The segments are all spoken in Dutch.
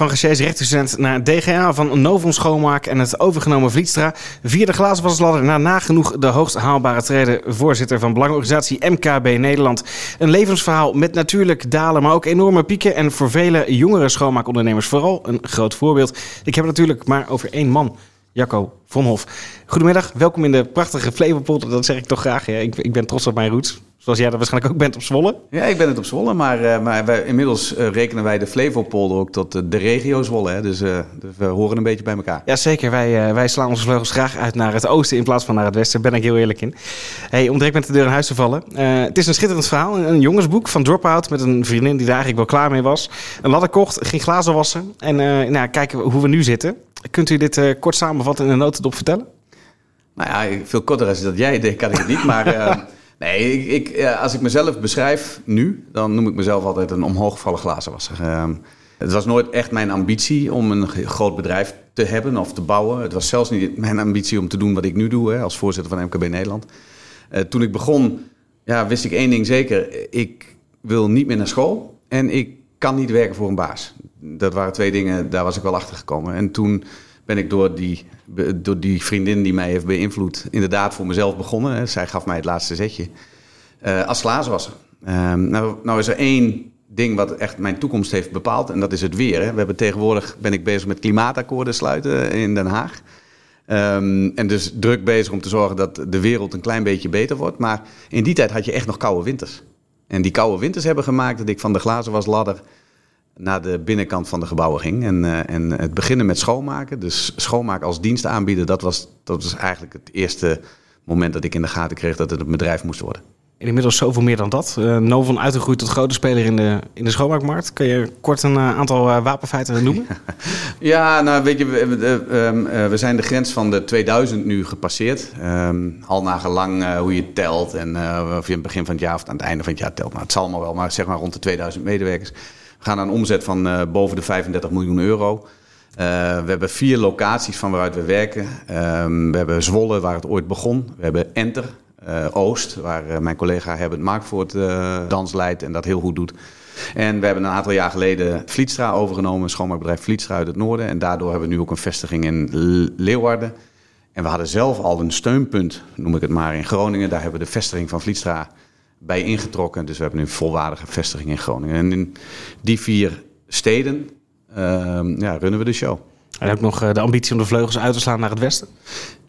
Van recherche rechterstudent naar DGA, van Novon Schoonmaak en het overgenomen Vlietstra. Via de glazenwasladder naar nagenoeg de hoogst haalbare treden. Voorzitter van belangenorganisatie MKB Nederland. Een levensverhaal met natuurlijk dalen, maar ook enorme pieken. En voor vele jongere schoonmaakondernemers vooral een groot voorbeeld. Ik heb het natuurlijk maar over één man. Jacco Vonhof. Goedemiddag, welkom in de prachtige Flevopolder. Dat zeg ik toch graag. Ja. Ik, ik ben trots op mijn roots. Zoals jij dat waarschijnlijk ook bent op Zwolle. Ja, ik ben het op Zwolle, maar, uh, maar wij, inmiddels uh, rekenen wij de Flevopolder ook tot uh, de regio Zwolle. Hè? Dus, dus, we horen een beetje bij elkaar. Ja, zeker. Wij, wij slaan onze vleugels graag uit naar het oosten in plaats van naar het westen. Daar ben ik heel eerlijk in. Hey, om direct met de deur in huis te vallen. het is een schitterend verhaal. Een jongensboek van Dropout met een vriendin die daar eigenlijk wel klaar mee was. Een ladder kocht, ging glazen wassen. En nou, kijken hoe we nu zitten. Kunt u dit kort samenvatten in een notendop vertellen? Nou ja, veel korter als dat jij deed, kan ik het niet. Maar Nee, ik, ik, als ik mezelf beschrijf nu, dan noem ik mezelf altijd een omhooggevallen glazenwasser. Uh, het was nooit echt mijn ambitie om een groot bedrijf te hebben of te bouwen. Het was zelfs niet mijn ambitie om te doen wat ik nu doe hè, als voorzitter van MKB Nederland. Uh, toen ik begon, ja, wist ik één ding zeker. Ik wil niet meer naar school en ik kan niet werken voor een baas. Dat waren twee dingen, daar was ik wel achter gekomen. En toen ben ik door die, door die vriendin die mij heeft beïnvloed, inderdaad voor mezelf begonnen. Zij gaf mij het laatste zetje. Uh, als glazenwasser. Uh, nou, nou is er één ding wat echt mijn toekomst heeft bepaald. En dat is het weer. Hè. We hebben tegenwoordig ben ik bezig met klimaatakkoorden sluiten in Den Haag. Um, en dus druk bezig om te zorgen dat de wereld een klein beetje beter wordt. Maar in die tijd had je echt nog koude winters. En die koude winters hebben gemaakt dat ik van de glazenwasladder naar de binnenkant van de gebouwen ging. En, uh, en het beginnen met schoonmaken, dus schoonmaken als dienst aanbieden, dat was, dat was eigenlijk het eerste moment dat ik in de gaten kreeg dat het een bedrijf moest worden. En inmiddels zoveel meer dan dat. Uh, Novon uitgegroeid tot grote speler in de, in de schoonmaakmarkt. Kun je kort een uh, aantal uh, wapenfeiten noemen? ja, nou weet je, we, we, we, zijn de grens van de 2000 nu gepasseerd. Um, al nagelang hoe je telt en of je aan het begin van het jaar of aan het einde van het jaar telt. Maar het zal maar wel, maar zeg maar rond de 2000 medewerkers. Gaan naar een omzet van uh, boven de 35 miljoen euro. Uh, we hebben vier locaties van waaruit we werken. Um, we hebben Zwolle, waar het ooit begon. We hebben Enter, uh, Oost, waar mijn collega Herbert Markvoort dans leidt en dat heel goed doet. En we hebben een aantal jaar geleden Vlietstra overgenomen, een schoonmaakbedrijf Vlietstra uit het noorden. En daardoor hebben we nu ook een vestiging in Leeuwarden. En we hadden zelf al een steunpunt, noem ik het maar, in Groningen. Daar hebben we de vestiging van Vlietstra bij ingetrokken. Dus we hebben nu een volwaardige vestiging in Groningen. En in die vier steden uh, ja, runnen we de show. En ook nog de ambitie om de vleugels uit te slaan naar het westen?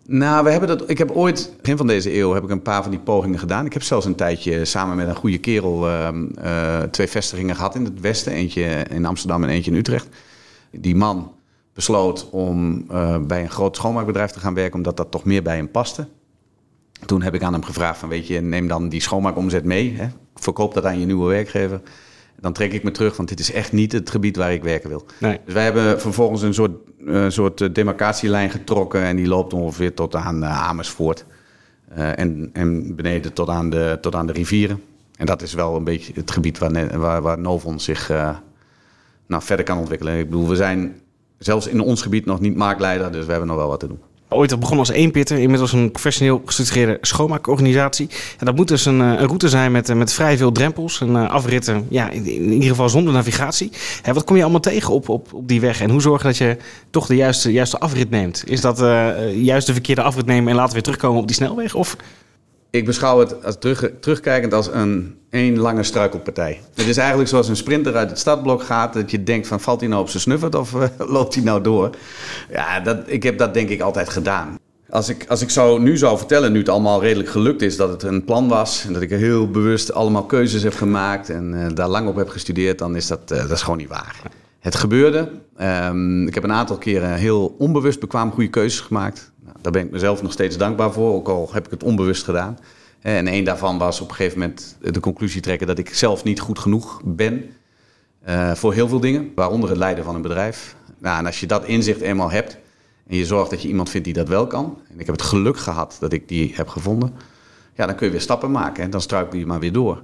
Nou, we hebben dat, ik heb ooit, begin van deze eeuw, heb ik een paar van die pogingen gedaan. Ik heb zelfs een tijdje samen met een goede kerel uh, uh, twee vestigingen gehad in het westen. Eentje in Amsterdam en eentje in Utrecht. Die man besloot om uh, bij een groot schoonmaakbedrijf te gaan werken, omdat dat toch meer bij hem paste. Toen heb ik aan hem gevraagd van, weet je, neem dan die schoonmaakomzet mee. Hè? Verkoop dat aan je nieuwe werkgever. Dan trek ik me terug, want dit is echt niet het gebied waar ik werken wil. Nee. Dus wij hebben vervolgens een soort, uh, soort demarcatielijn getrokken... en die loopt ongeveer tot aan uh, Amersfoort. Uh, en, en beneden tot aan, de, tot aan de rivieren. En dat is wel een beetje het gebied waar, waar, waar Novon zich nou, verder kan ontwikkelen. Ik bedoel, we zijn zelfs in ons gebied nog niet marktleider... dus we hebben nog wel wat te doen. Ooit begonnen als eenpitter, inmiddels een professioneel gestructureerde schoonmaakorganisatie. En dat moet dus een, een route zijn met, met vrij veel drempels en afritten, ja, in, in, ieder geval zonder navigatie. Hè, wat kom je allemaal tegen op, op, op die weg en hoe zorg je dat je toch de juiste, juiste afrit neemt? Is dat uh, juist de verkeerde afrit nemen en later weer terugkomen op die snelweg? Of ik beschouw het als terug, terugkijkend als een één lange struikelpartij. Het is eigenlijk zoals een sprinter uit het startblok gaat... dat je denkt van valt hij nou op zijn snuffert of uh, loopt hij nou door? Ja, dat, ik heb dat denk ik altijd gedaan. Als ik, als ik zou, nu zou vertellen, nu het allemaal redelijk gelukt is... dat het een plan was en dat ik heel bewust allemaal keuzes heb gemaakt... en uh, daar lang op heb gestudeerd, dan is dat, uh, dat is gewoon niet waar. Het gebeurde. Um, ik heb een aantal keren heel onbewust bekwaam goede keuzes gemaakt. Nou, daar ben ik mezelf nog steeds dankbaar voor, ook al heb ik het onbewust gedaan. En een daarvan was op een gegeven moment de conclusie trekken dat ik zelf niet goed genoeg ben uh, voor heel veel dingen, waaronder het leiden van een bedrijf. Nou, en als je dat inzicht eenmaal hebt en je zorgt dat je iemand vindt die dat wel kan, en ik heb het geluk gehad dat ik die heb gevonden, ja, dan kun je weer stappen maken en dan struikel je maar weer door.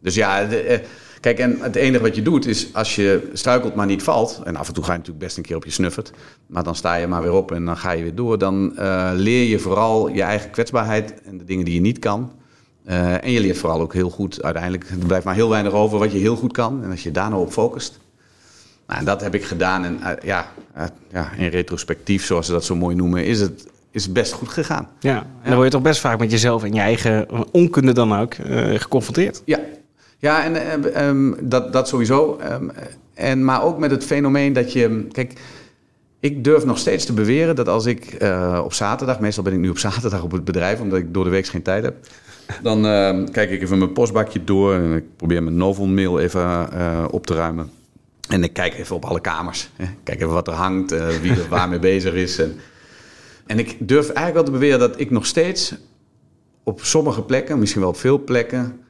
Dus ja, de, uh, Kijk, en het enige wat je doet is als je struikelt maar niet valt. En af en toe ga je natuurlijk best een keer op je snuffert. Maar dan sta je maar weer op en dan ga je weer door. Dan uh, leer je vooral je eigen kwetsbaarheid en de dingen die je niet kan. Uh, en je leert vooral ook heel goed uiteindelijk. Er blijft maar heel weinig over wat je heel goed kan. En als je daar nou op focust. Nou, dat heb ik gedaan. En uh, ja, ja, in retrospectief, zoals ze dat zo mooi noemen, is het, is best goed gegaan. Ja, en dan word je toch best vaak met jezelf en je eigen onkunde dan ook uh, geconfronteerd. Ja, ja en um, dat, dat sowieso. Um, en, maar ook met het fenomeen dat je. Kijk, ik durf nog steeds te beweren dat als ik uh, op zaterdag, meestal ben ik nu op zaterdag op het bedrijf, omdat ik door de week geen tijd heb. Dan kijk ik even mijn postbakje door en ik probeer mijn novel mail even uh, op te ruimen. En ik kijk even op alle kamers. Hè. Kijk even wat er hangt, wie er waarmee bezig is. En, en ik durf eigenlijk wel te beweren dat ik nog steeds op sommige plekken, misschien wel op veel plekken,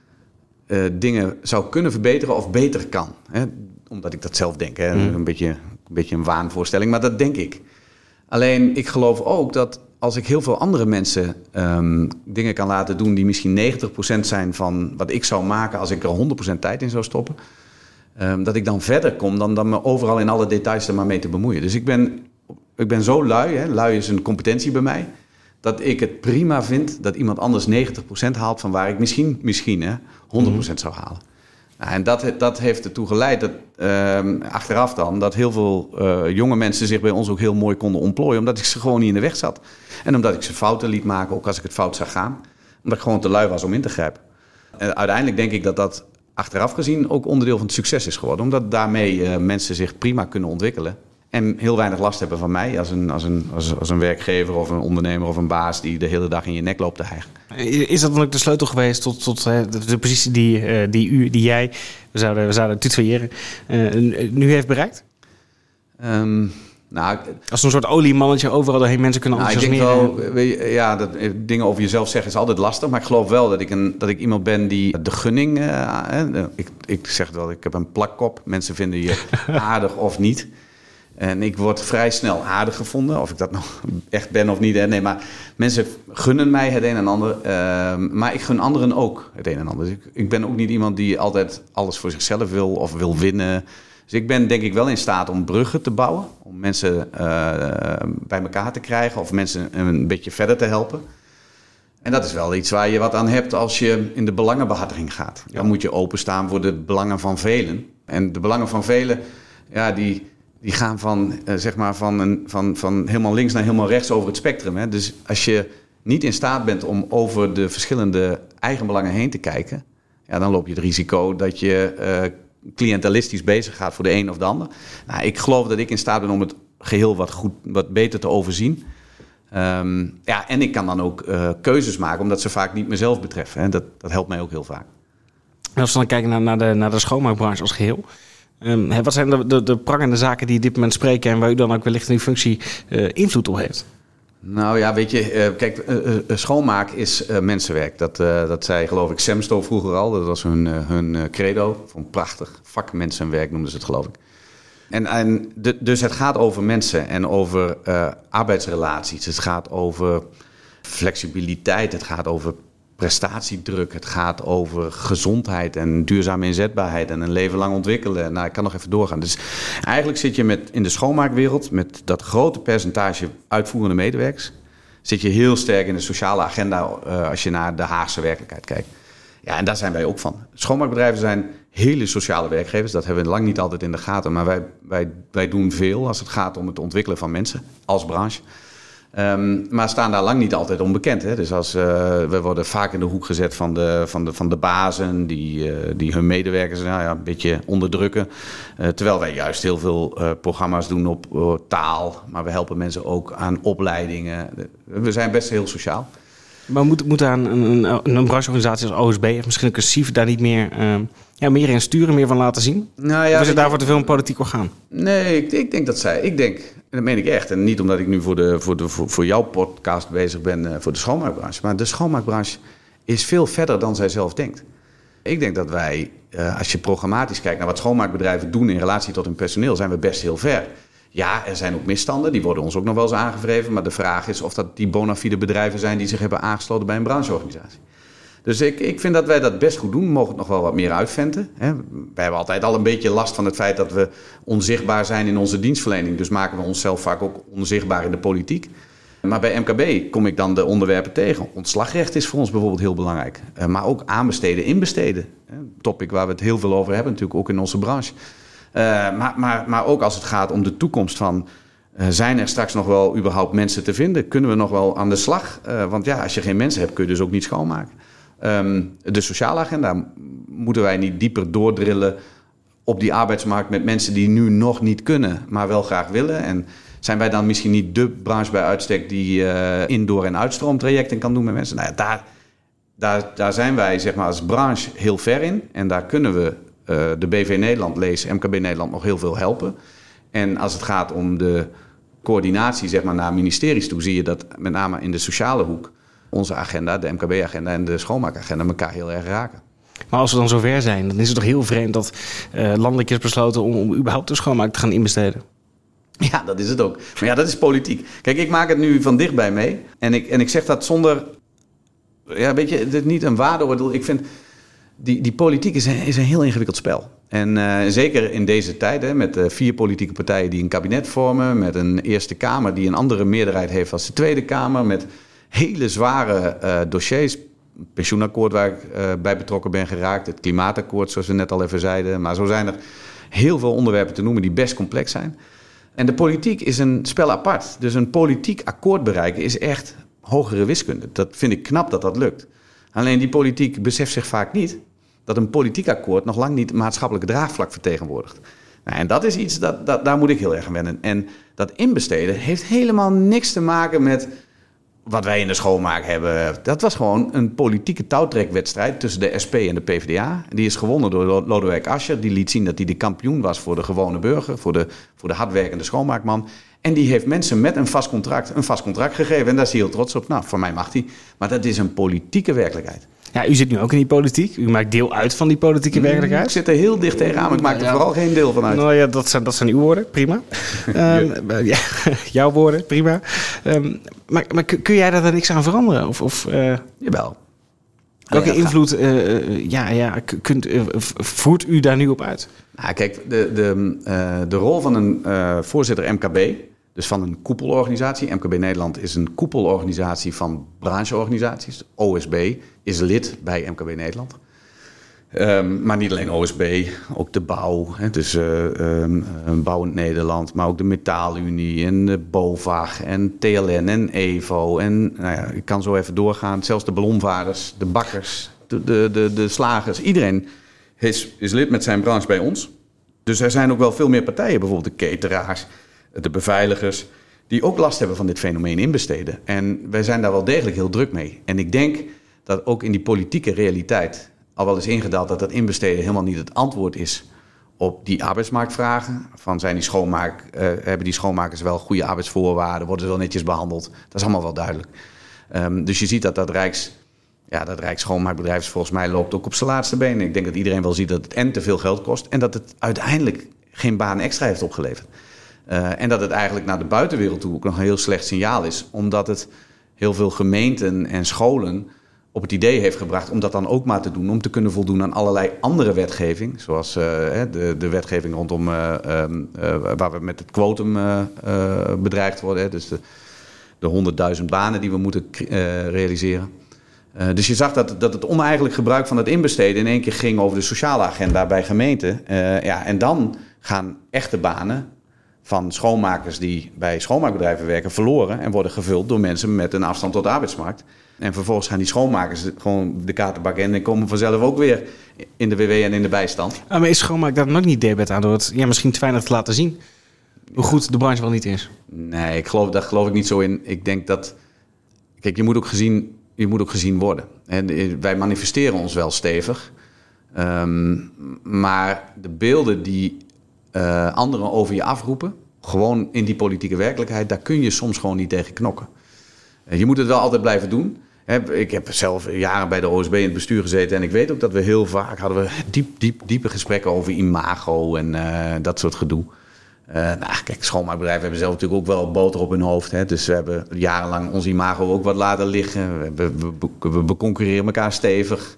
dingen zou kunnen verbeteren of beter kan. Hè. Omdat ik dat zelf denk. Hè. Mm. Een beetje een beetje een waanvoorstelling, maar dat denk ik. Alleen ik geloof ook dat als ik heel veel andere mensen um, dingen kan laten doen die misschien 90% zijn van wat ik zou maken als ik er 100% tijd in zou stoppen, um, dat ik dan verder kom dan, dan me overal in alle details er maar mee te bemoeien. Dus ik ben, ik ben zo lui, hè, lui is een competentie bij mij, dat ik het prima vind dat iemand anders 90% haalt van waar ik misschien, misschien hè, 100% mm zou halen. Nou, en dat, dat heeft ertoe geleid, dat, uh, achteraf dan, dat heel veel uh, jonge mensen zich bij ons ook heel mooi konden ontplooien. Omdat ik ze gewoon niet in de weg zat. En omdat ik ze fouten liet maken, ook als ik het fout zag gaan. Omdat ik gewoon te lui was om in te grijpen. En uiteindelijk denk ik dat dat achteraf gezien ook onderdeel van het succes is geworden. Omdat daarmee uh, mensen zich prima kunnen ontwikkelen. En heel weinig last hebben van mij als een, als, een, als, als een werkgever of een ondernemer of een baas die de hele dag in je nek loopt te hijgen. Is dat dan ook de sleutel geweest tot, tot de, de positie die, uh, die, u, die jij, we zouden, we zouden tutoyeren, nu heeft bereikt? Um, nou, Als een soort oliemannetje overal doorheen mensen kunnen nou, ik denk wel, ja, dat, dingen over jezelf zeggen is altijd lastig. Maar ik geloof wel dat ik, een, dat ik iemand ben die de gunning... Uh, ik, ik zeg wel, ik heb een plakkop. Mensen vinden je aardig of niet. En ik word vrij snel aardig gevonden. Of ik dat nog echt ben of niet. Hè. Nee, maar mensen gunnen mij het een en ander. Uh, maar ik gun anderen ook het een en ander. Dus ik, ik, ben ook niet iemand die altijd alles voor zichzelf wil of wil winnen. Dus ik ben denk ik wel in staat om bruggen te bouwen. Om mensen uh, bij elkaar te krijgen. Of mensen een beetje verder te helpen. En dat is wel iets waar je wat aan hebt als je in de belangenbehartiging gaat. Dan moet je openstaan voor de belangen van velen. En de belangen van velen, ja, die die gaan van, uh, zeg maar van, een, van, van helemaal links naar helemaal rechts over het spectrum. Hè? Dus als je niet in staat bent om over de verschillende eigenbelangen heen te kijken, ja, dan loop je het risico dat je uh, bezig gaat voor de een of de ander. Nou, ik geloof dat ik in staat ben om het geheel wat, goed, wat beter te overzien. Um, ja, en ik kan dan ook uh, keuzes maken, omdat ze vaak niet mezelf betreffen. Hè? Dat, dat helpt mij ook heel vaak. Als we dan kijken naar, naar, de, naar de schoonmaakbranche als geheel. Um, wat zijn de, de, de, prangende zaken die dit moment spreken en waar u dan ook wellicht in uw functie uh, invloed op heeft? Nou ja, weet je, uh, kijk, uh, schoonmaak is mensenwerk. Dat, dat zei geloof ik Semsto vroeger al. Dat was hun, hun credo. Van prachtig vak mensenwerk noemden ze het geloof ik. En, en de, dus het gaat over mensen en over arbeidsrelaties. Het gaat over flexibiliteit. Het gaat over prestatiedruk. Het gaat over gezondheid en duurzame inzetbaarheid en een leven lang ontwikkelen. Nou, ik kan nog even doorgaan. Dus eigenlijk zit je met, in de schoonmaakwereld met dat grote percentage uitvoerende medewerkers. Zit je heel sterk in de sociale agenda uh, als je naar de Haagse werkelijkheid kijkt. Ja, en daar zijn wij ook van. Schoonmaakbedrijven zijn hele sociale werkgevers. Dat hebben we lang niet altijd in de gaten. Maar wij, wij, wij doen veel als het gaat om het ontwikkelen van mensen als branche. Um, maar staan daar lang niet altijd onbekend. Hè? Dus als, uh, we worden vaak in de hoek gezet van de, van de, van de bazen die, uh, die hun medewerkers nou ja, een beetje onderdrukken. Uh, terwijl wij juist heel veel programma's doen op taal. Maar we helpen mensen ook aan opleidingen. We zijn best heel sociaal. Maar moet, moet aan een, een, een brancheorganisatie als OSB of misschien een cursief daar niet meer, uh, ja, meer in sturen, meer van laten zien? Nou ja, of is het daarvoor te veel een politiek orgaan? Nee, ik, ik, denk dat zij. Ik denk, en dat meen ik echt. En niet omdat ik nu voor, de, voor, de, voor, voor jouw podcast bezig ben uh, voor de schoonmaakbranche. Maar de schoonmaakbranche is veel verder dan zij zelf denkt. Ik denk dat wij, uh, als je programmatisch kijkt naar wat schoonmaakbedrijven doen in relatie tot hun personeel, zijn we best heel ver. Ja, er zijn ook misstanden, die worden ons ook nog wel eens aangevreven. Maar de vraag is of dat die bona fide bedrijven zijn die zich hebben aangesloten bij een brancheorganisatie. Dus ik, ik vind dat wij dat best goed doen. Mogen het nog wel wat meer uitventen. Hè. Wij hebben altijd al een beetje last van het feit dat we onzichtbaar zijn in onze dienstverlening. Dus maken we onszelf vaak ook onzichtbaar in de politiek. Maar bij MKB kom ik dan de onderwerpen tegen. Ontslagrecht is voor ons bijvoorbeeld heel belangrijk. Maar ook aanbesteden, inbesteden. Een topic waar we het heel veel over hebben, natuurlijk ook in onze branche. maar, maar, maar ook als het gaat om de toekomst van... zijn er straks nog wel überhaupt mensen te vinden? Kunnen we nog wel aan de slag? want ja, als je geen mensen hebt, kun je dus ook niet schoonmaken. Ehm, de sociale agenda moeten wij niet dieper doordrillen op die arbeidsmarkt met mensen die nu nog niet kunnen, maar wel graag willen. En zijn wij dan misschien niet de branche bij uitstek die uh, indoor- en uitstroomtrajecten kan doen met mensen? Nou ja, daar, daar, daar zijn wij zeg maar, als branche heel ver in. En daar kunnen we uh, de BV Nederland lezen, MKB Nederland, nog heel veel helpen. En als het gaat om de coördinatie zeg maar, naar ministeries toe, zie je dat met name in de sociale hoek onze agenda, de MKB-agenda en de schoonmaakagenda elkaar heel erg raken. Maar als we dan zover zijn, dan is het toch heel vreemd dat uh, landelijk is besloten om, om überhaupt de schoonmaak te gaan inbesteden. Ja, dat is het ook. Maar ja, dat is politiek. Kijk, ik maak het nu van dichtbij mee. En ik, en ik zeg dat zonder. Ja, weet je, is niet een waardeoordeel. Ik vind. Die, die politiek is een, is een heel ingewikkeld spel. En uh, zeker in deze tijd, hè, met uh, vier politieke partijen die een kabinet vormen. Met een Eerste Kamer die een andere meerderheid heeft als de Tweede Kamer. Met hele zware uh, dossiers. Pensioenakkoord waar ik bij betrokken ben geraakt. Het klimaatakkoord, zoals we net al even zeiden. Maar zo zijn er heel veel onderwerpen te noemen die best complex zijn. En de politiek is een spel apart. Dus een politiek akkoord bereiken is echt hogere wiskunde. Dat vind ik knap dat dat lukt. Alleen die politiek beseft zich vaak niet dat een politiek akkoord nog lang niet maatschappelijk draagvlak vertegenwoordigt. Nou, en dat is iets, dat, dat, daar moet ik heel erg aan wennen. En dat inbesteden heeft helemaal niks te maken met wat wij in de schoonmaak hebben. Dat was gewoon een politieke touwtrekwedstrijd tussen de SP en de PvdA. Die is gewonnen door Lodewijk Asscher. Die liet zien dat hij de kampioen was voor de gewone burger, voor de, voor de hardwerkende schoonmaakman. En die heeft mensen met een vast contract een vast contract gegeven. En daar is hij heel trots op. Nou, voor mij mag hij. Maar dat is een politieke werkelijkheid. Ja, u zit nu ook in die politiek. U maakt deel uit van die politieke mm, werkelijkheid. Ik zit er heel dicht tegenaan, maar ik maak er vooral geen deel van uit. Nou ja, dat zijn, dat zijn uw woorden, prima. um, ja, jouw woorden, prima. Um, maar, maar kun jij daar dan niks aan veranderen? Of, of, uh, Jawel. Welke invloed uh, ja, ja, kunt, uh, voert u daar nu op uit? Nou, kijk, de, de, de rol van een voorzitter MKB dus van een koepelorganisatie. MKB Nederland is een koepelorganisatie van brancheorganisaties. OSB is lid bij MKB Nederland. Um, maar niet alleen OSB, ook de bouw. Hè, dus uh, um, Bouwend Nederland, maar ook de Metaalunie en de BOVAG en TLN en EVO. En nou ja, ik kan zo even doorgaan. Zelfs de ballonvaarders, de bakkers, de, de, de, de slagers. Iedereen is, is lid met zijn branche bij ons. Dus er zijn ook wel veel meer partijen, bijvoorbeeld de cateraars de beveiligers, die ook last hebben van dit fenomeen inbesteden. En wij zijn daar wel degelijk heel druk mee. En ik denk dat ook in die politieke realiteit al wel eens ingedaald dat dat inbesteden helemaal niet het antwoord is op die arbeidsmarktvragen. Van zijn die schoonmaak, uh, hebben die schoonmakers wel goede arbeidsvoorwaarden? Worden ze wel netjes behandeld? Dat is allemaal wel duidelijk. Um, dus je ziet dat dat Rijks, ja, dat Rijksschoonmaakbedrijf volgens mij loopt ook op zijn laatste benen. Ik denk dat iedereen wel ziet dat het en te veel geld kost en dat het uiteindelijk geen baan extra heeft opgeleverd. Uh, en dat het eigenlijk naar de buitenwereld toe ook nog een heel slecht signaal is, omdat het heel veel gemeenten en scholen op het idee heeft gebracht om dat dan ook maar te doen, om te kunnen voldoen aan allerlei andere wetgeving, zoals uh, de, de wetgeving rondom uh, waar we met het quotum bedreigd worden, dus de, de 100.000 banen die we moeten realiseren. dus je zag dat, dat het oneigenlijk gebruik van het inbesteden in één keer ging over de sociale agenda bij gemeenten. ja, en dan gaan echte banen van schoonmakers die bij schoonmaakbedrijven werken verloren en worden gevuld door mensen met een afstand tot de arbeidsmarkt. En vervolgens gaan die schoonmakers gewoon de kaartenbak in en komen vanzelf ook weer in de WW en in de bijstand. Ah, maar is schoonmaak daar nog niet debet aan door het ja, misschien te weinig te laten zien? Hoe goed de branche wel niet is? Nee, ik geloof, daar geloof ik niet zo in. Ik denk dat. Kijk, je moet ook gezien, je moet ook gezien worden. En wij manifesteren ons wel stevig. Um, maar de beelden die uh, anderen over je afroepen. Gewoon in die politieke werkelijkheid, daar kun je soms gewoon niet tegen knokken. Uh, je moet het wel altijd blijven doen. ik heb zelf jaren bij de OSB in het bestuur gezeten en ik weet ook dat we heel vaak hadden we diep, diep, diepe gesprekken over imago en uh, dat soort gedoe. nou, kijk, schoonmaakbedrijven hebben zelf natuurlijk ook wel boter op hun hoofd. Hè? Dus we hebben jarenlang ons imago ook wat laten liggen. We, we, we, we concurreren elkaar stevig.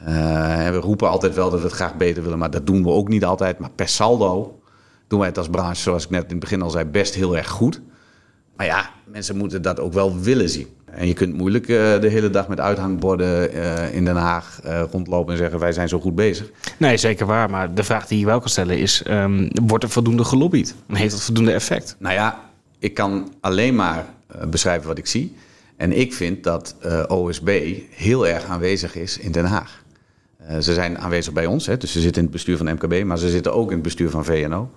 Uh, we roepen altijd wel dat we het graag beter willen, maar dat doen we ook niet altijd. Maar per saldo doen wij het als branche, zoals ik net in het begin al zei, best heel erg goed. Maar ja, mensen moeten dat ook wel willen zien. En je kunt moeilijk uh, de hele dag met uithangborden uh, in Den Haag uh, rondlopen en zeggen wij zijn zo goed bezig. Nee, zeker waar. Maar de vraag die je wel kan stellen is, um, wordt er voldoende gelobbyd? En heeft dat voldoende effect? Nou ja, ik kan alleen maar beschrijven wat ik zie. En ik vind dat OSB heel erg aanwezig is in Den Haag. Ze zijn aanwezig bij ons, hè, dus ze zitten in het bestuur van MKB, maar ze zitten ook in het bestuur van VNO.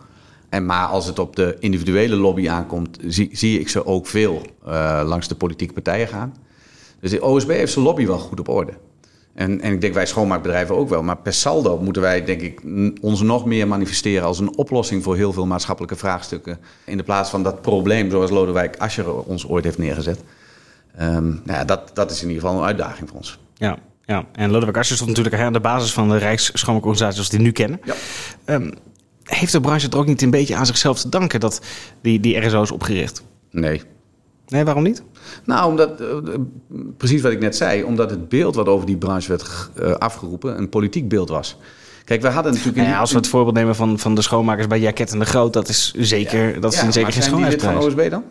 En maar als het op de individuele lobby aankomt, zie, zie ik ze ook veel uh, langs de politieke partijen gaan. Dus de OSB heeft zijn lobby wel goed op orde. En, en ik denk wij schoonmaakbedrijven ook wel. Maar per saldo moeten wij, denk ik, ons nog meer manifesteren als een oplossing voor heel veel maatschappelijke vraagstukken. In de plaats van dat probleem zoals Lodewijk Asscher ons ooit heeft neergezet. Um, nou ja, dat, dat is in ieder geval een uitdaging voor ons. Ja, ja. en Lodewijk Asscher stond natuurlijk aan de basis van de Rijksschoonmaakorganisatie zoals die nu kennen. Ja. Um, heeft de branche het ook niet een beetje aan zichzelf te danken dat die, die RSO is opgericht? Nee. Nee, waarom niet? Nou, omdat, uh, precies wat ik net zei, omdat het beeld wat over die branche werd uh, afgeroepen een politiek beeld was. Kijk, we hadden natuurlijk. Nou ja, als we het voorbeeld nemen van, van de schoonmakers bij Jacket en de Groot, dat is zeker, ja, dat is ja, zeker geen schoonheidsprijs. van OSB dan?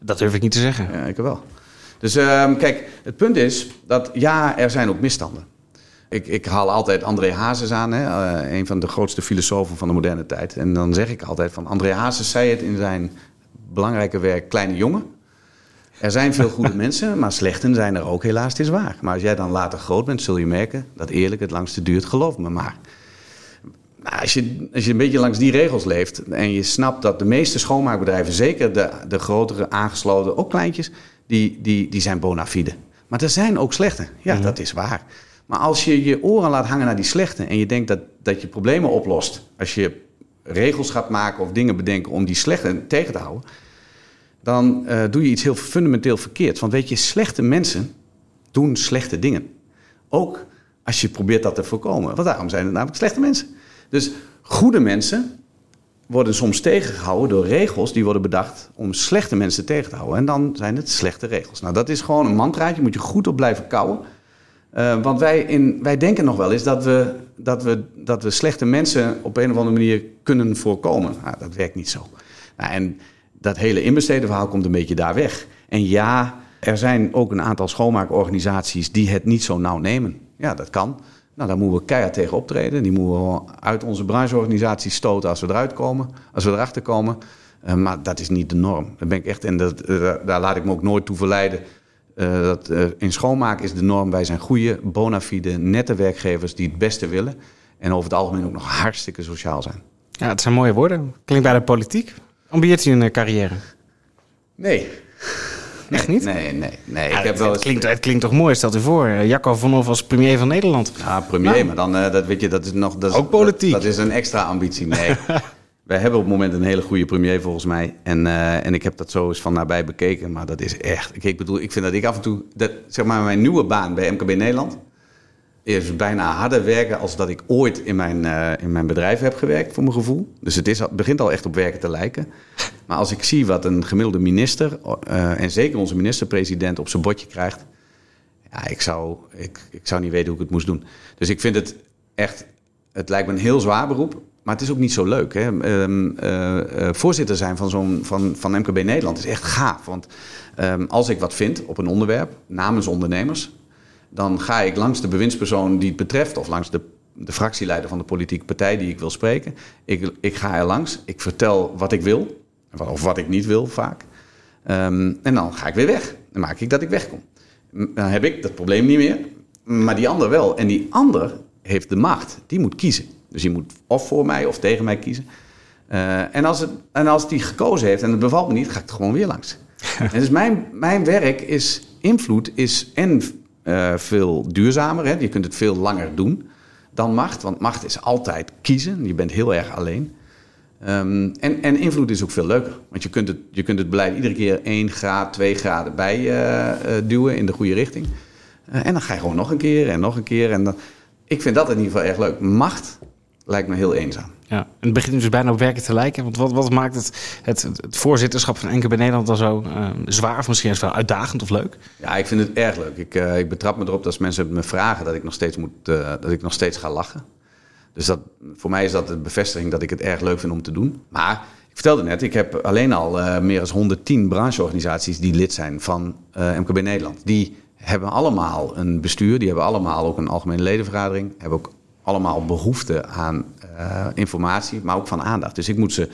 Dat durf ik niet te zeggen. Ja, ik wel. Dus uh, kijk, het punt is dat ja, er zijn ook misstanden. Ik, ik haal altijd André Hazes aan, hè, uh, een van de grootste filosofen van de moderne tijd. En dan zeg ik altijd van André Hazes zei het in zijn belangrijke werk Kleine Jongen. Er zijn veel goede mensen, maar slechten zijn er ook helaas, het is waar. Maar als jij dan later groot bent, zul je merken dat eerlijk het langste duurt, geloof me maar. Als, je, als je een beetje langs die regels leeft en je snapt dat de meeste schoonmaakbedrijven, zeker de, de grotere aangesloten, ook kleintjes, die, die, die zijn bona fide. Maar er zijn ook slechte, ja, mm dat is waar. Maar als je je oren laat hangen naar die slechte en je denkt dat, dat je problemen oplost, als je regels gaat maken of dingen bedenken om die slechte tegen te houden, dan uh, doe je iets heel fundamenteel verkeerd. Want weet je, slechte mensen doen slechte dingen. Ook als je probeert dat te voorkomen. Want daarom zijn het namelijk slechte mensen. Dus goede mensen worden soms tegengehouden door regels die worden bedacht om slechte mensen tegen te houden. En dan zijn het slechte regels. Nou, dat is gewoon een mantraatje, moet je goed op blijven kouwen. Uh, want wij, in, wij denken nog wel eens dat we, dat, we, dat we slechte mensen op een of andere manier kunnen voorkomen. Nou, dat werkt niet zo. Nou, en dat hele inbestedenverhaal komt een beetje daar weg. En ja, er zijn ook een aantal schoonmaakorganisaties die het niet zo nauw nemen. Ja, dat kan. Nou, daar moeten we keihard tegen optreden. Die moeten we uit onze brancheorganisatie stoten als we eruit komen, als we erachter komen. Uh, maar dat is niet de norm. Daar ben ik echt, en dat, uh, daar laat ik me ook nooit toe verleiden uh, dat, uh, in schoonmaak is de norm, wij zijn goede, bona fide, nette werkgevers die het beste willen. En over het algemeen ook nog hartstikke sociaal zijn. Ja, het zijn mooie woorden. Klinkt bij de politiek. Ambieert u een uh, carrière? Nee. Echt niet? Nee, nee, nee. Ja, ik heb het, wel het, klinkt, het klinkt toch mooi, stelt u voor. Jacco van Hof als premier van Nederland. Ja, premier, nou. maar dan, dat weet je, dat is nog... Dat is, ook politiek. Dat, dat, is een extra ambitie, nee. Wij hebben op het moment een hele goede premier volgens mij. En, uh, en ik heb dat zo eens van nabij bekeken. Maar dat is echt. Ik, ik bedoel, ik vind dat ik af en toe. Dat, zeg maar, mijn nieuwe baan bij MKB Nederland. Is bijna harder werken als dat ik ooit in mijn, uh, in mijn bedrijf heb gewerkt, voor mijn gevoel. Dus het, is, het begint al echt op werken te lijken. Maar als ik zie wat een gemiddelde minister, uh, en zeker onze minister-president, op zijn bordje krijgt. Ja, ik zou, ik, ik zou niet weten hoe ik het moest doen. Dus ik vind het echt. Het lijkt me een heel zwaar beroep. Maar het is ook niet zo leuk. Hè? Uh, uh, voorzitter zijn van, zo'n, van, van MKB Nederland is echt gaaf. Want um, als ik wat vind op een onderwerp namens ondernemers, dan ga ik langs de bewindspersoon die het betreft, of langs de, de fractieleider van de politieke partij die ik wil spreken. Ik, ik ga er langs, ik vertel wat ik wil, of wat ik niet wil vaak. Um, en dan ga ik weer weg. Dan maak ik dat ik wegkom. Dan heb ik dat probleem niet meer, maar die ander wel. En die ander heeft de macht, die moet kiezen. Dus die moet of voor mij of tegen mij kiezen. Uh, en, als het, en als die gekozen heeft en het bevalt me niet, ga ik er gewoon weer langs. en dus mijn, mijn werk is, invloed is en uh, veel duurzamer. Hè? Je kunt het veel langer doen dan macht. Want macht is altijd kiezen. Je bent heel erg alleen. Um, en, en invloed is ook veel leuker. Want je kunt het, je kunt het beleid iedere keer 1 graad, 2 graden bij uh, duwen in de goede richting. en dan ga je gewoon nog een keer en nog een keer. En dan, ik vind dat in ieder geval erg leuk. Macht lijkt me heel eenzaam. Ja, en het begint dus bijna op werken te lijken. Want wat, wat maakt het, het, het voorzitterschap van bij Nederland dan zo uh, zwaar of misschien wel uitdagend of leuk? Ja, ik vind het erg leuk. Ik, uh, ik betrap me erop dat als mensen me vragen dat ik nog steeds, moet, uh, dat ik nog steeds ga lachen. Dus dat, voor mij is dat de bevestiging dat ik het erg leuk vind om te doen. Maar ik vertelde net, ik heb alleen al uh, meer dan 110 brancheorganisaties die lid zijn van MKB Nederland. Die hebben allemaal een bestuur, die hebben allemaal ook een algemene ledenvergadering, hebben ook allemaal behoefte aan uh, informatie, maar ook van aandacht. Dus ik moet ze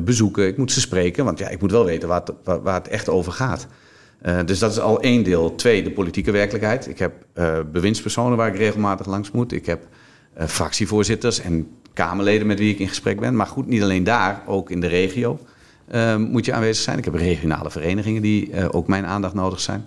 bezoeken, ik moet ze spreken, want ja, ik moet wel weten waar het, waar het echt over gaat. Uh, dus dat is al één deel. Twee, de politieke werkelijkheid. Ik heb bewindspersonen waar ik regelmatig langs moet. Ik heb fractievoorzitters en Kamerleden met wie ik in gesprek ben. Maar goed, niet alleen daar, ook in de regio moet je aanwezig zijn. Ik heb regionale verenigingen die ook mijn aandacht nodig zijn.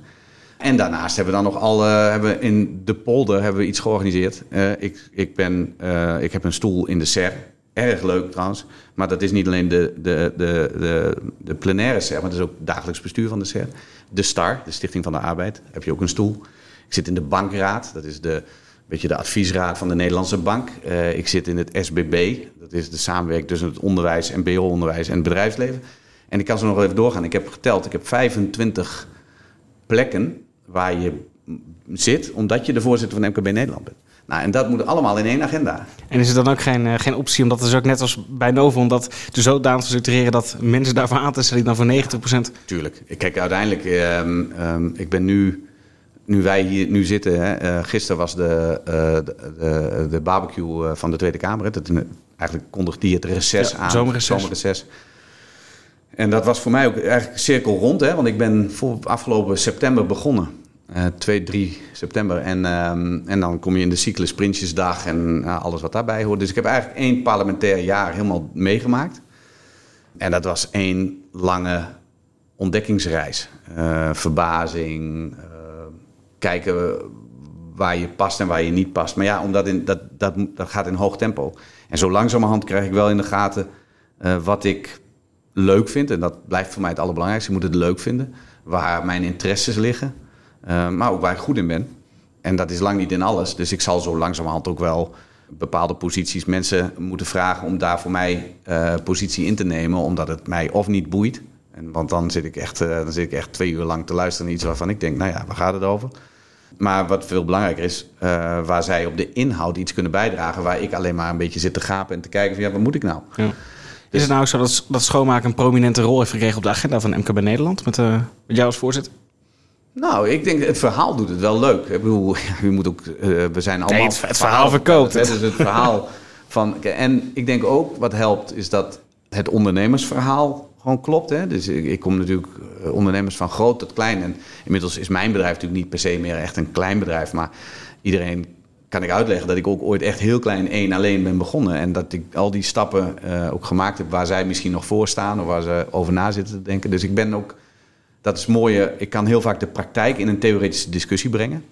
En daarnaast hebben we dan nog al hebben in de polder hebben we iets georganiseerd. ik, ik, ben, ik heb een stoel in de SER. Erg leuk trouwens. Maar dat is niet alleen de, de, de, de, de plenaire SER, maar dat is ook dagelijks bestuur van de SER. De STAR, de Stichting van de Arbeid, heb je ook een stoel. Ik zit in de bankraad, dat is de, beetje de adviesraad van de Nederlandse Bank. Uh, ik zit in het SBB, dat is de samenwerking tussen het onderwijs, MBO-onderwijs en het bedrijfsleven. En ik kan zo nog even doorgaan. Ik heb geteld, ik heb 25 plekken waar je zit, omdat je de voorzitter van MKB Nederland bent. Nou, en dat moet allemaal in één agenda. En is er dan ook geen, uh, geen optie om dat dus ook net als bij Novo... om dat dus zodanig te structureren dat mensen daarvoor aan te stellen... dan voor 90%? Tuurlijk. Kijk, uiteindelijk, uh, um, ik ben nu... Nu wij hier nu zitten, hè, uh, gisteren was de, de, de, de, barbecue van de Tweede Kamer. Dat, eigenlijk kondigt die het reces ja, aan. Zomerreces. zomerreces. En dat was voor mij ook eigenlijk cirkel rond, hè, want ik ben voor afgelopen september begonnen. Uh, 2, 3 september. En, um, en dan kom je in de cyclus Prinsjesdag en uh, alles wat daarbij hoort. Dus ik heb eigenlijk één parlementair jaar helemaal meegemaakt. En dat was één lange ontdekkingsreis. Uh, verbazing, kijken waar je past en waar je niet past. Maar ja, omdat in, dat, dat, dat gaat in hoog tempo. En zo langzamerhand krijg ik wel in de gaten wat ik leuk vind. En dat blijft voor mij het allerbelangrijkste. Je moet het leuk vinden. Waar mijn interesses liggen. Uh, maar ook waar ik goed in ben. En dat is lang niet in alles. Dus ik zal zo langzamerhand ook wel bepaalde posities mensen moeten vragen om daar voor mij uh, positie in te nemen, omdat het mij of niet boeit. En, want dan zit, ik echt, uh, dan zit ik echt twee uur lang te luisteren naar iets waarvan ik denk, nou ja, waar gaat het over? Maar wat veel belangrijker is, waar zij op de inhoud iets kunnen bijdragen, waar ik alleen maar een beetje zit te gapen en te kijken van ja, wat moet ik nou? Ja. Dus, is het nou zo dat, dat schoonmaken een prominente rol heeft gekregen op de agenda van MKB Nederland, met, met jou als voorzitter? Nou, ik denk het verhaal doet het wel leuk. Ik bedoel, u moet ook, uh, we zijn allemaal. Nee, het, het verhaal verkoopt. Het is het verhaal van. En ik denk ook wat helpt is dat het ondernemersverhaal gewoon klopt. Hè? Dus ik, ik kom natuurlijk eh, ondernemers van groot tot klein. En inmiddels is mijn bedrijf natuurlijk niet per se meer echt een klein bedrijf. Maar iedereen kan ik uitleggen dat ik ook ooit echt heel klein één alleen ben begonnen. En dat ik al die stappen uh, ook gemaakt heb waar zij misschien nog voor staan of waar ze over na zitten te denken. Dus ik ben ook dat is mooie. Ik kan heel vaak de praktijk in een theoretische discussie brengen.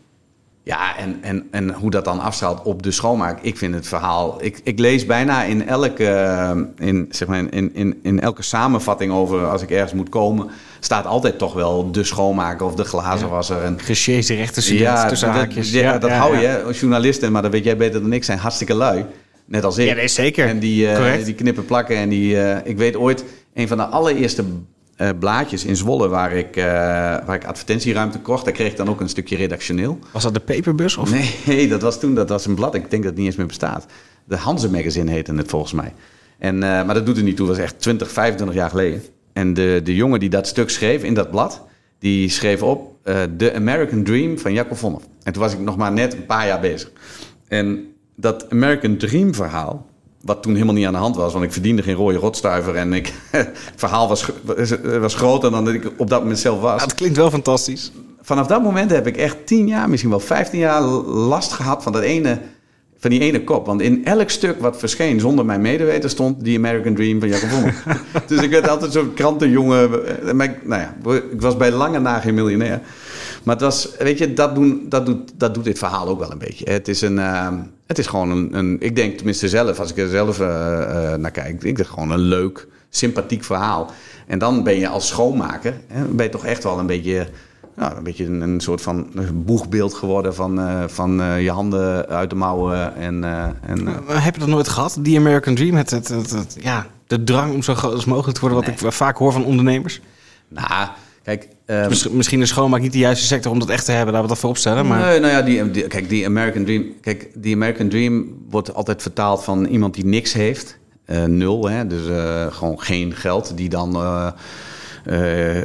Ja, en, en, en hoe dat dan afstraalt op de schoonmaak. Ik vind het verhaal. Ik, ik lees bijna in elke, in, zeg maar in, in, in elke samenvatting over als ik ergens moet komen. Staat altijd toch wel de schoonmaker of de glazenwasser. En, Gesjeesde rechterstudent ja, tussen haakjes. Ja, ja, dat hou je. Journalisten, maar dat weet jij beter dan ik, zijn hartststikke lui. Net als ik. Ja, nee, zeker. En die, uh, die knippen plakken. En die, uh, ik weet ooit, een van de allereerste uh, blaadjes in Zwolle waar ik, waar ik advertentieruimte kocht. Daar kreeg ik dan ook een stukje redactioneel. Was dat de paperbus? Of? Nee, dat was toen dat was een blad. Ik denk dat het niet eens meer bestaat. De Hanze Magazine heette het volgens mij. En, maar dat doet er niet toe. Dat was echt 20, 25 jaar geleden. En de, de jongen die dat stuk schreef in dat blad... die schreef op The American Dream van Jacob Vonhoff. En toen was ik nog maar net een paar jaar bezig. En dat American Dream verhaal... Wat toen helemaal niet aan de hand was, want ik verdiende geen rode rotstuiver. En ik, het verhaal was, was groter dan dat ik op dat moment zelf was. Dat klinkt wel fantastisch. Vanaf dat moment heb ik echt tien jaar, misschien wel vijftien jaar last gehad van, dat ene, van die ene kop. Want in elk stuk wat verscheen zonder mijn medeweten stond die American Dream van Jacob Vonhoff. dus ik werd altijd zo'n krantenjongen. Maar ik, nou ja, ik was bij lange na geen miljonair. Maar het was, weet je, dat, doen, dat, doet, dat doet dit verhaal ook wel een beetje. Het is, een, uh, het is gewoon een, een, ik denk tenminste zelf, als ik er zelf uh, uh, naar kijk, ik denk gewoon een leuk, sympathiek verhaal. En dan ben je als schoonmaker, hè, ben je toch echt wel een beetje, nou, een, beetje een, een soort van boegbeeld geworden van, van je handen uit de mouwen. En, en, heb je dat nooit gehad, die American Dream? Het, het, het, ja, de drang om zo groot als mogelijk te worden, wat nee. ik vaak hoor van ondernemers? Nou, kijk, Um, misschien is schoonmaak niet de juiste sector om dat echt te hebben, laten we dat voor opstellen. Maar... Nee, nou ja, die, die, kijk, die American Dream. Kijk, die American Dream wordt altijd vertaald van iemand die niks heeft. nul, hè? dus gewoon geen geld, die dan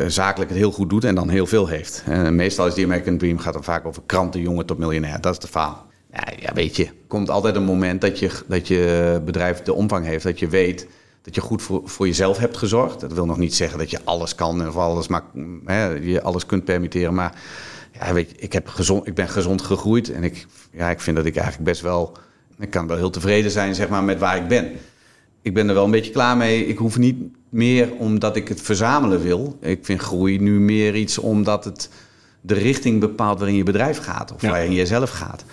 zakelijk het heel goed doet en dan heel veel heeft. meestal is die American Dream gaat dan vaak over krantenjongen tot miljonair. Dat is de verhaal. Ja, ja, weet je, er komt altijd een moment dat je, dat je bedrijf de omvang heeft, dat je weet dat je goed voor, voor jezelf hebt gezorgd. Dat wil nog niet zeggen dat je alles kan of alles, maar, hè, je alles kunt permitteren. Maar ja, weet je, ik, heb gezond, ik ben gezond gegroeid en ik, ja, ik vind dat ik eigenlijk best wel... Ik kan wel heel tevreden zijn zeg maar, met waar ik ben. Ik ben er wel een beetje klaar mee. Ik hoef niet meer omdat ik het verzamelen wil. Ik vind groei nu meer iets omdat het de richting bepaalt waarin je bedrijf gaat. Of waarin je zelf gaat.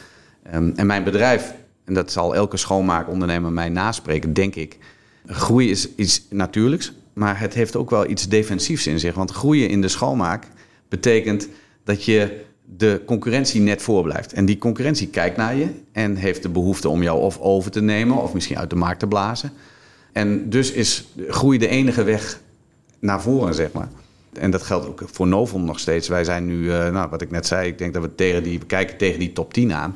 Um, en mijn bedrijf, en dat zal elke schoonmaakondernemer mij naspreken, denk ik groei is iets natuurlijks, maar het heeft ook wel iets defensiefs in zich. Want groeien in de schoonmaak betekent dat je de concurrentie net voorblijft. En die concurrentie kijkt naar je en heeft de behoefte om jou of over te nemen of misschien uit de markt te blazen. En dus is groei de enige weg naar voren, zeg maar. En dat geldt ook voor Novum nog steeds. Wij zijn nu, uh, nou, wat ik net zei, ik denk dat we tegen die, kijken tegen die top 10 aan.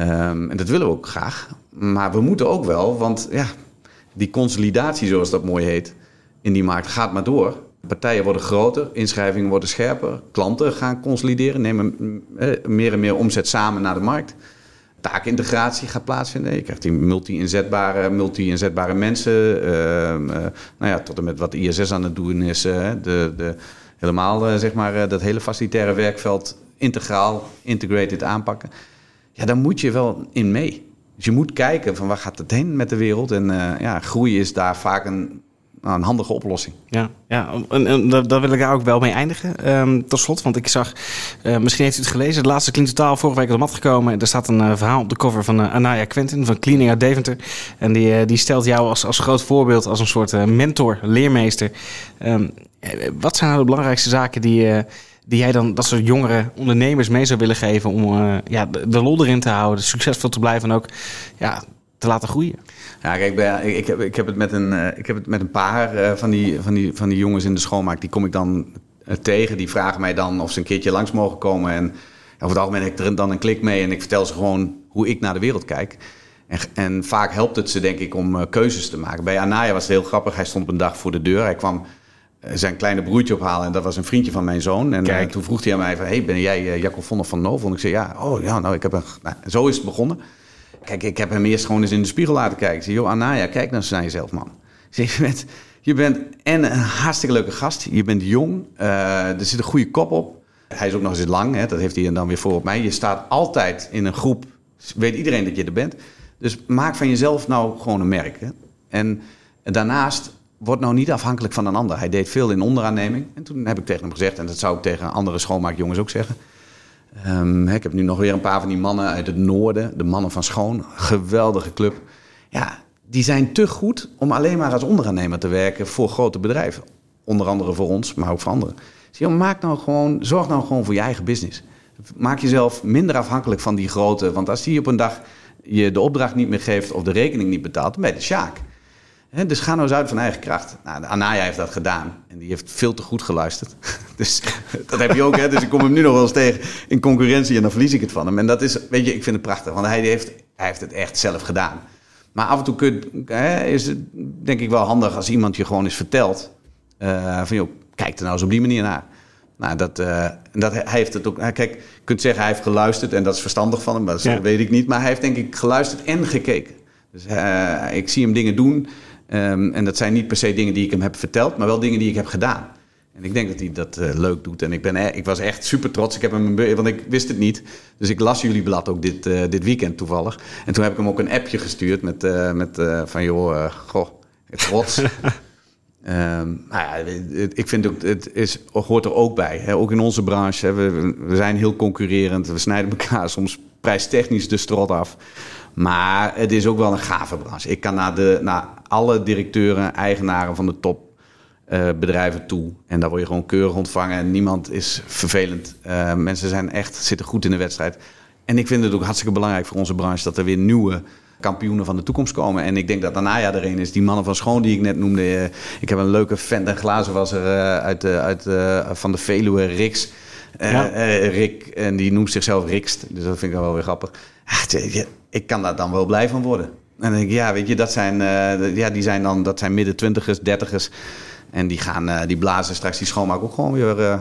Um, en dat willen we ook graag. Maar we moeten ook wel, want ja, die consolidatie, zoals dat mooi heet, in die markt gaat maar door. Partijen worden groter, inschrijvingen worden scherper, klanten gaan consolideren, nemen meer en meer omzet samen naar de markt. Taakintegratie gaat plaatsvinden. Je krijgt die multi-inzetbare, multi-inzetbare mensen. Ehm, eh, nou ja, tot en met wat ISS aan het doen is. Uh, de, de, helemaal, uh, zeg maar, dat hele facilitaire werkveld integraal, integrated aanpakken. Ja, daar moet je wel in mee. Dus je moet kijken van waar gaat het heen met de wereld. En ja, groei is daar vaak een, nou, een handige oplossing. Ja, ja en, en daar wil ik daar ook wel mee eindigen. Um, tot slot, want ik zag, uh, misschien heeft u het gelezen, de laatste Clean Totaal vorige week op de mat gekomen. Er staat een uh, verhaal op de cover van Anaya Quentin van Cleaning uit Deventer. En die, die stelt jou als, als groot voorbeeld, als een soort mentor, leermeester. Um, wat zijn nou de belangrijkste zaken die die jij dan dat soort jongere ondernemers mee zou willen geven om ja, de, de, lol erin te houden, succesvol te blijven en ook ja, te laten groeien? Ja, kijk, ik, ik, heb, ik, heb het met een, uh, ik heb het met een paar uh, van, die, van, die, van die jongens in de schoonmaak. Die kom ik dan tegen. Die vragen mij dan of ze een keertje langs mogen komen. En over het algemeen heb ik er dan een klik mee en ik vertel ze gewoon hoe ik naar de wereld kijk. En, en vaak helpt het ze, denk ik, om keuzes te maken. Bij Anaya was het heel grappig. Hij stond op een dag voor de deur. Hij kwam eh, zijn kleine broertje ophalen. En dat was een vriendje van mijn zoon. En toen vroeg hij aan mij van... Hey, ben jij Jacob Vonner van Novel? En ik zei, ja, oh ja, nou, ik heb een... Nou, zo is het begonnen. Kijk, ik heb hem eerst gewoon eens in de spiegel laten kijken. Zei, joh, Anaya, kijk nou eens naar jezelf, man. Je bent, en een hartstikke leuke gast. Je bent jong. er zit een goede kop op. Hij is ook nog eens lang, hè? dat heeft hij dan weer voor op mij. Je staat altijd in een groep. Weet iedereen dat je er bent. Dus maak van jezelf nou gewoon een merk. En daarnaast word nou niet afhankelijk van een ander. Hij deed veel in onderaanneming. En toen heb ik tegen hem gezegd, en dat zou ik tegen andere schoonmaakjongens ook zeggen. Um, ik heb nu nog weer een paar van die mannen uit het noorden, de mannen van Schoon. Geweldige club. Ja, die zijn te goed om alleen maar als onderaannemer te werken voor grote bedrijven. Onder andere voor ons, maar ook voor anderen. Dus maak nou gewoon, zorg nou gewoon voor je eigen business. Maak jezelf minder afhankelijk van die grote. Want als die op een dag je de opdracht niet meer geeft of de rekening niet betaalt, dan ben je de sjaak dus ga nou eens uit van eigen kracht. Nou, Anaya heeft dat gedaan. En die heeft veel te goed geluisterd. dus dat heb je ook. Hè? Dus ik kom hem nu nog wel eens tegen in concurrentie. En dan verlies ik het van hem. En dat is, weet je, ik vind het prachtig. Want hij heeft, hij heeft het echt zelf gedaan. Maar af en toe kun, hè, is het denk ik wel handig als iemand je gewoon eens vertelt. Uh, van joh, kijk er nou eens op die manier naar. Nou, dat, uh, dat, hij heeft het ook. Kijk, je kunt zeggen hij heeft geluisterd en dat is verstandig van hem, maar dat weet ik niet. Maar hij heeft denk ik geluisterd en gekeken. Dus uh, ik zie hem dingen doen Um, en dat zijn niet per se dingen die ik hem heb verteld, maar wel dingen die ik heb gedaan. En ik denk dat hij dat uh, leuk doet. En ik, ben, e- ik was echt super trots. Ik heb hem, want ik wist het niet. Dus ik las jullie blad ook dit, uh, dit weekend toevallig. En toen heb ik hem ook een appje gestuurd met, uh, met van joh, goh, trots. um, nou ja, het, ik vind ook, het is, hoort er ook bij. Hè? Ook in onze branche. Hè? We, we zijn heel concurrerend. We snijden elkaar soms prijstechnisch de strot af. Maar het is ook wel een gave branche. Ik kan naar, de, naar alle directeuren, eigenaren van de topbedrijven uh, toe. En daar word je gewoon keurig ontvangen. En niemand is vervelend. Uh, mensen zijn echt, zitten goed in de wedstrijd. En ik vind het ook hartstikke belangrijk voor onze branche dat er weer nieuwe kampioenen van de toekomst komen. En ik denk dat Anaya er een is. Die mannen van Schoon die ik net noemde. Uh, ik heb een leuke vent en glazenwasser uit, uit, van de Veluwe, Riks. Ja. Rick, en die noemt zichzelf Rikst. Dus dat vind ik wel weer grappig. Ach, ik kan daar dan wel blij van worden. En dan denk ik, ja, weet je, dat zijn, uh, ja, die zijn dan, dat zijn midden twintigers, dertigers. En die, gaan, uh, die blazen straks die schoonmaak ook gewoon weer, uh,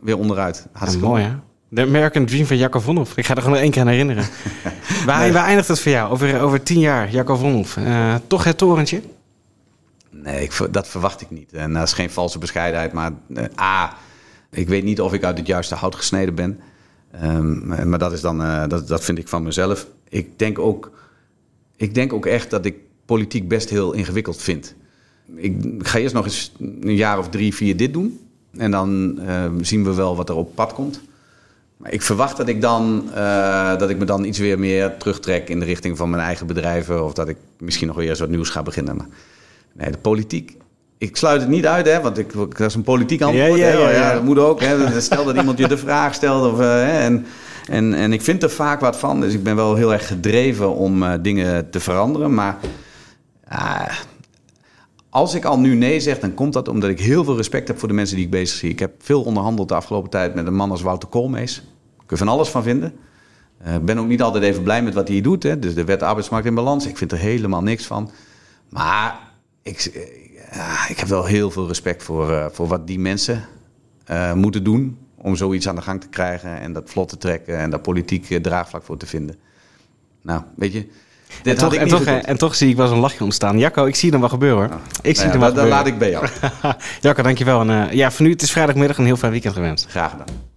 weer onderuit. Hartstikke mooi, hè? De American Dream van Jacco Vonhoff. Ik ga er gewoon één keer aan herinneren. waar, nee. waar eindigt het voor jou? Over, over tien jaar, Jacco Vonhoff. toch het torentje? Nee, ik, dat verwacht ik niet. En dat is geen valse bescheidenheid. Maar A, ik weet niet of ik uit het juiste hout gesneden ben. Um, maar dat, is dan, uh, dat, dat vind ik van mezelf. Ik denk, ook, ik denk ook echt dat ik politiek best heel ingewikkeld vind. Ik ga eerst nog eens een jaar of drie, vier dit doen. En dan uh, zien we wel wat er op pad komt. Maar ik verwacht dat ik, dan, uh, dat ik me dan iets weer meer terugtrek in de richting van mijn eigen bedrijven. Of dat ik misschien nog weer eens wat nieuws ga beginnen. Maar nee, de politiek ik sluit het niet uit, hè, want ik, dat is een politiek antwoord. Ja, ja, ja, ja. dat moet ook. Hè. Stel dat iemand je de vraag stelt. Of, uh, en, en, en ik vind er vaak wat van. Dus ik ben wel heel erg gedreven om uh, dingen te veranderen. Maar uh, als ik al nu nee zeg, dan komt dat omdat ik heel veel respect heb voor de mensen die ik bezig zie. Ik heb veel onderhandeld de afgelopen tijd met een man als Wouter Koolmees. Ik kun er van alles van vinden. Ik ben ook niet altijd even blij met wat hij doet. Hè. Dus de wet arbeidsmarkt in balans, ik vind er helemaal niks van. Maar ik, ja, ik heb wel heel veel respect voor, uh, voor wat die mensen uh, moeten doen om zoiets aan de gang te krijgen en dat vlot te trekken en daar politiek uh, draagvlak voor te vinden. Nou, weet je. En, toch, en, toch, en toch zie ik wel eens een lachje ontstaan. Jacco, ik zie er wel gebeuren hoor. Nou, ik zie nou ja, er wel dat, dat laat ik bij jou. Jacco, dankjewel. En ja, voor nu, het is vrijdagmiddag een heel fijn weekend gewenst. Graag gedaan.